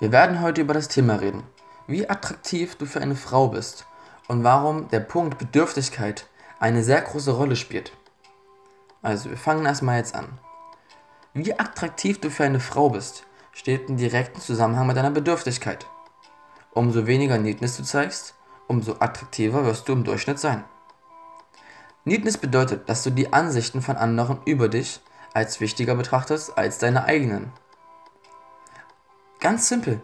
Wir werden heute über das Thema reden, wie attraktiv du für eine Frau bist und warum der Punkt Bedürftigkeit eine sehr große Rolle spielt. Also, wir fangen erstmal jetzt an. Wie attraktiv du für eine Frau bist, steht in direktem Zusammenhang mit deiner Bedürftigkeit. Umso weniger Neatness du zeigst, umso attraktiver wirst du im Durchschnitt sein. Neatness bedeutet, dass du die Ansichten von anderen über dich als wichtiger betrachtest als deine eigenen. Ganz simpel.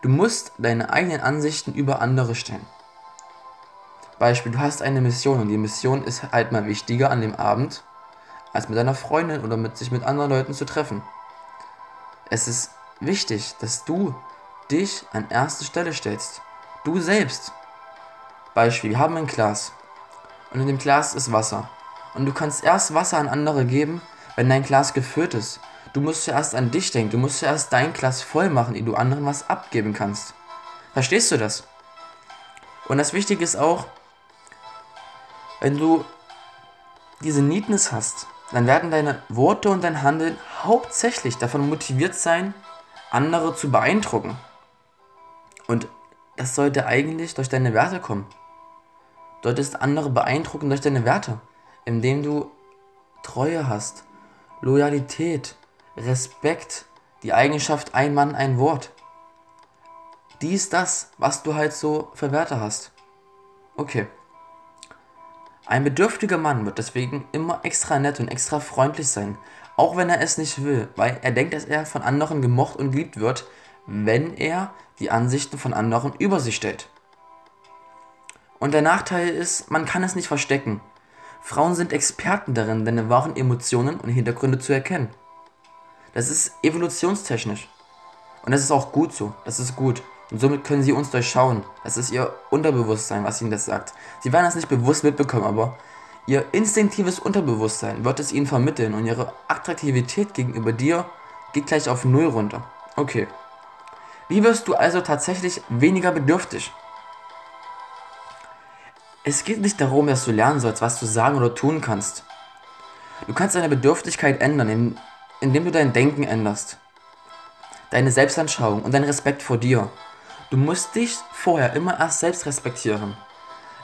Du musst deine eigenen Ansichten über andere stellen. Beispiel, du hast eine Mission und die Mission ist halt mal wichtiger an dem Abend, als mit deiner Freundin oder mit sich mit anderen Leuten zu treffen. Es ist wichtig, dass du dich an erste Stelle stellst. Du selbst. Beispiel, wir haben ein Glas. Und in dem Glas ist Wasser. Und du kannst erst Wasser an andere geben, wenn dein Glas gefüllt ist. Du musst zuerst an dich denken, du musst zuerst dein Glas voll machen, ehe du anderen was abgeben kannst. Verstehst du das? Und das Wichtige ist auch, wenn du diese Neatness hast, dann werden deine Worte und dein Handeln hauptsächlich davon motiviert sein, andere zu beeindrucken. Und das sollte eigentlich durch deine Werte kommen. Du solltest andere beeindrucken durch deine Werte, indem du Treue hast, Loyalität, Respekt, die Eigenschaft ein Mann, ein Wort. Dies, das, was du halt so für Werte hast. Okay. Ein bedürftiger Mann wird deswegen immer extra nett und extra freundlich sein, auch wenn er es nicht will, weil er denkt, dass er von anderen gemocht und geliebt wird, wenn er die Ansichten von anderen über sich stellt. Und der Nachteil ist, man kann es nicht verstecken. Frauen sind Experten darin, deine wahren Emotionen und Hintergründe zu erkennen. Das ist evolutionstechnisch. Und das ist auch gut so. Das ist gut. Und somit können sie uns durchschauen. Das ist ihr Unterbewusstsein, was ihnen das sagt. Sie werden das nicht bewusst mitbekommen, aber ihr instinktives Unterbewusstsein wird es ihnen vermitteln und ihre Attraktivität gegenüber dir geht gleich auf Null runter. Okay. Wie wirst du also tatsächlich weniger bedürftig? Es geht nicht darum, dass du lernen sollst, was du sagen oder tun kannst. Du kannst deine Bedürftigkeit ändern, indem du dein Denken änderst. Deine Selbstanschauung und deinen Respekt vor dir. Du musst dich vorher immer erst selbst respektieren.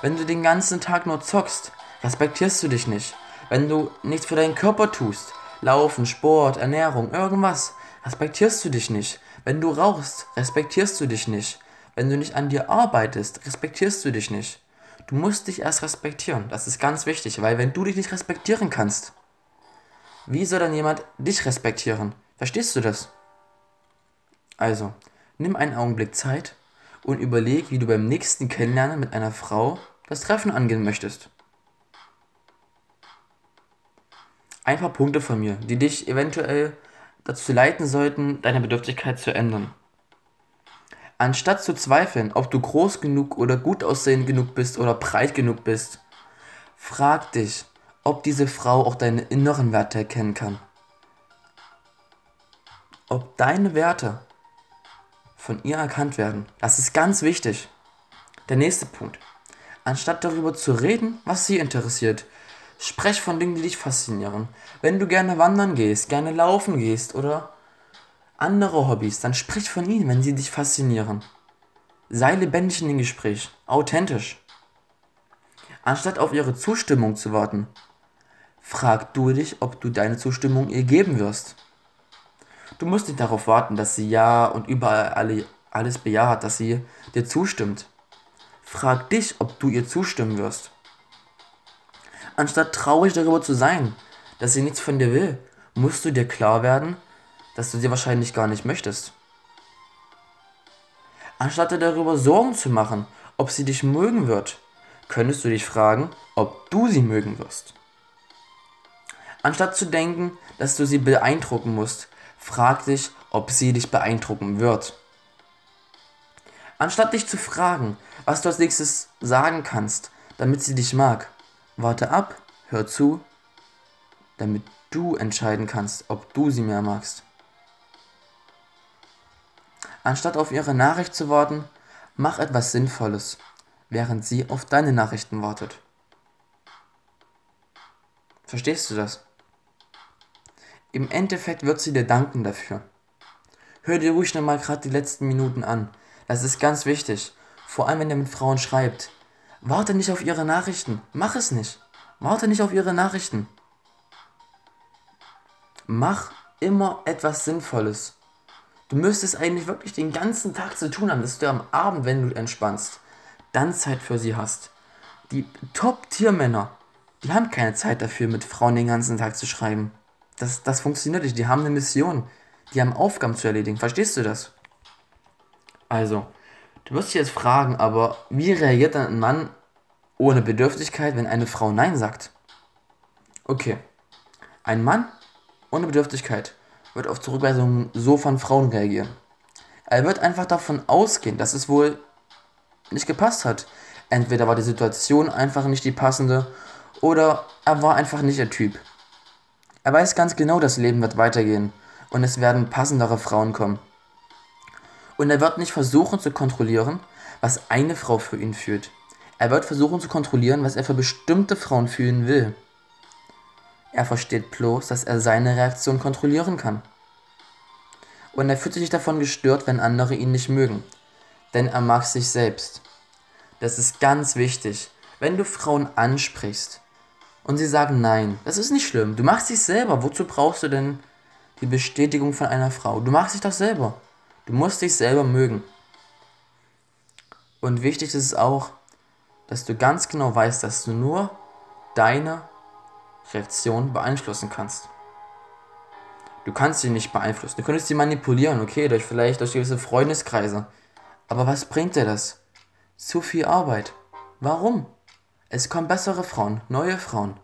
Wenn du den ganzen Tag nur zockst, respektierst du dich nicht. Wenn du nichts für deinen Körper tust, Laufen, Sport, Ernährung, irgendwas, respektierst du dich nicht. Wenn du rauchst, respektierst du dich nicht. Wenn du nicht an dir arbeitest, respektierst du dich nicht. Du musst dich erst respektieren. Das ist ganz wichtig, weil wenn du dich nicht respektieren kannst, wie soll dann jemand dich respektieren? Verstehst du das? Also, nimm einen Augenblick Zeit und überleg, wie du beim nächsten Kennenlernen mit einer Frau das Treffen angehen möchtest. Ein paar Punkte von mir, die dich eventuell dazu leiten sollten, deine Bedürftigkeit zu ändern. Anstatt zu zweifeln, ob du groß genug oder gut aussehend genug bist oder breit genug bist, frag dich, ob diese Frau auch deine inneren Werte erkennen kann. Ob deine Werte von ihr erkannt werden. Das ist ganz wichtig. Der nächste Punkt. Anstatt darüber zu reden, was sie interessiert, sprech von Dingen, die dich faszinieren. Wenn du gerne wandern gehst, gerne laufen gehst oder andere Hobbys, dann sprich von ihnen, wenn sie dich faszinieren. Sei lebendig in dem Gespräch, authentisch. Anstatt auf ihre Zustimmung zu warten, frag du dich, ob du deine Zustimmung ihr geben wirst. Du musst nicht darauf warten, dass sie ja und überall alle, alles bejaht, dass sie dir zustimmt. Frag dich, ob du ihr zustimmen wirst. Anstatt traurig darüber zu sein, dass sie nichts von dir will, musst du dir klar werden, dass du sie wahrscheinlich gar nicht möchtest. Anstatt dir darüber Sorgen zu machen, ob sie dich mögen wird, könntest du dich fragen, ob du sie mögen wirst. Anstatt zu denken, dass du sie beeindrucken musst, frag dich, ob sie dich beeindrucken wird. Anstatt dich zu fragen, was du als nächstes sagen kannst, damit sie dich mag, warte ab, hör zu, damit du entscheiden kannst, ob du sie mehr magst. Anstatt auf ihre Nachricht zu warten, mach etwas Sinnvolles, während sie auf deine Nachrichten wartet. Verstehst du das? Im Endeffekt wird sie dir danken dafür. hör dir ruhig nochmal gerade die letzten Minuten an. Das ist ganz wichtig. Vor allem, wenn ihr mit Frauen schreibt. Warte nicht auf ihre Nachrichten. Mach es nicht. Warte nicht auf ihre Nachrichten. Mach immer etwas Sinnvolles. Du müsstest eigentlich wirklich den ganzen Tag zu tun haben, dass du am Abend, wenn du entspannst, dann Zeit für sie hast. Die Top-Tiermänner, die haben keine Zeit dafür, mit Frauen den ganzen Tag zu schreiben. Das, das funktioniert nicht. Die haben eine Mission. Die haben Aufgaben zu erledigen. Verstehst du das? Also, du wirst dich jetzt fragen, aber wie reagiert dann ein Mann ohne Bedürftigkeit, wenn eine Frau Nein sagt? Okay. Ein Mann ohne Bedürftigkeit wird auf Zurückweisungen so von Frauen reagieren. Er wird einfach davon ausgehen, dass es wohl nicht gepasst hat. Entweder war die Situation einfach nicht die passende oder er war einfach nicht der Typ. Er weiß ganz genau, das Leben wird weitergehen und es werden passendere Frauen kommen. Und er wird nicht versuchen zu kontrollieren, was eine Frau für ihn fühlt. Er wird versuchen zu kontrollieren, was er für bestimmte Frauen fühlen will. Er versteht bloß, dass er seine Reaktion kontrollieren kann. Und er fühlt sich davon gestört, wenn andere ihn nicht mögen. Denn er mag sich selbst. Das ist ganz wichtig. Wenn du Frauen ansprichst und sie sagen nein, das ist nicht schlimm. Du machst dich selber. Wozu brauchst du denn die Bestätigung von einer Frau? Du machst dich doch selber. Du musst dich selber mögen. Und wichtig ist es auch, dass du ganz genau weißt, dass du nur deine Reaktion beeinflussen kannst. Du kannst sie nicht beeinflussen. Du könntest sie manipulieren, okay, durch vielleicht durch gewisse Freundeskreise. Aber was bringt dir das? Zu viel Arbeit. Warum? Es kommen bessere Frauen, neue Frauen.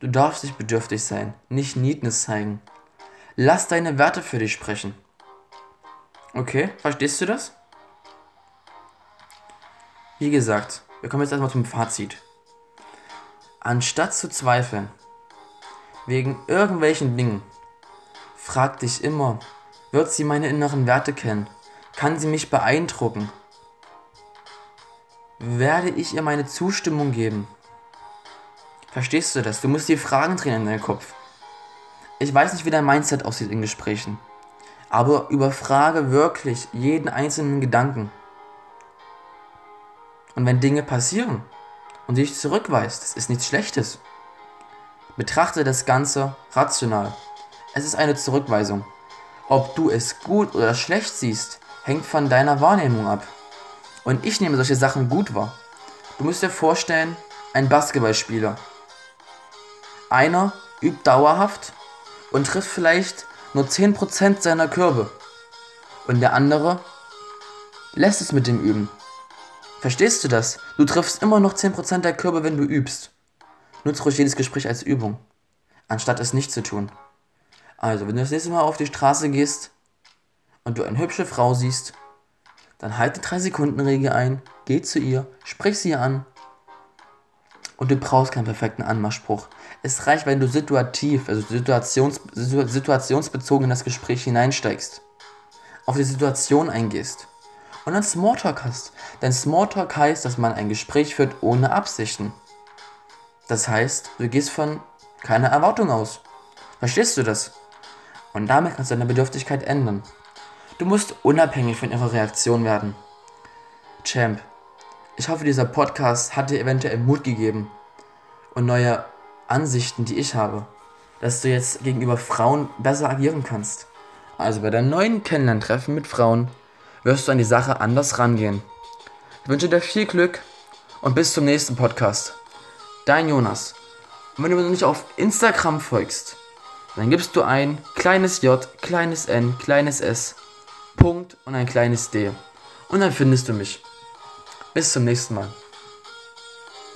Du darfst nicht bedürftig sein, nicht Neatness zeigen. Lass deine Werte für dich sprechen. Okay, verstehst du das? Wie gesagt, wir kommen jetzt erstmal zum Fazit. Anstatt zu zweifeln, wegen irgendwelchen Dingen, frag dich immer, wird sie meine inneren Werte kennen? Kann sie mich beeindrucken? Werde ich ihr meine Zustimmung geben? Verstehst du das? Du musst dir Fragen drehen in deinem Kopf. Ich weiß nicht, wie dein Mindset aussieht in Gesprächen, aber überfrage wirklich jeden einzelnen Gedanken. Und wenn Dinge passieren, und dich zurückweist. Das ist nichts Schlechtes. Betrachte das Ganze rational. Es ist eine Zurückweisung. Ob du es gut oder schlecht siehst, hängt von deiner Wahrnehmung ab. Und ich nehme solche Sachen gut wahr. Du musst dir vorstellen, ein Basketballspieler. Einer übt dauerhaft und trifft vielleicht nur 10% seiner Körbe. Und der andere lässt es mit dem Üben. Verstehst du das? Du triffst immer noch 10% der Körbe, wenn du übst. Nutze ruhig jedes Gespräch als Übung, anstatt es nicht zu tun. Also, wenn du das nächste Mal auf die Straße gehst und du eine hübsche Frau siehst, dann halt die 3-Sekunden-Regel ein, geh zu ihr, sprich sie an. Und du brauchst keinen perfekten Anmachspruch. Es reicht, wenn du situativ, also situations, situationsbezogen in das Gespräch hineinsteigst, auf die Situation eingehst und dann Smalltalk hast. Denn Smalltalk heißt, dass man ein Gespräch führt ohne Absichten. Das heißt, du gehst von keiner Erwartung aus. Verstehst du das? Und damit kannst du deine Bedürftigkeit ändern. Du musst unabhängig von ihrer Reaktion werden. Champ, ich hoffe, dieser Podcast hat dir eventuell Mut gegeben und neue Ansichten, die ich habe, dass du jetzt gegenüber Frauen besser agieren kannst. Also bei deinem neuen Kennenlerntreffen mit Frauen wirst du an die Sache anders rangehen. Ich wünsche dir viel Glück und bis zum nächsten Podcast. Dein Jonas. Und wenn du mir nicht auf Instagram folgst, dann gibst du ein kleines J, kleines N, kleines S, Punkt und ein kleines D. Und dann findest du mich. Bis zum nächsten Mal.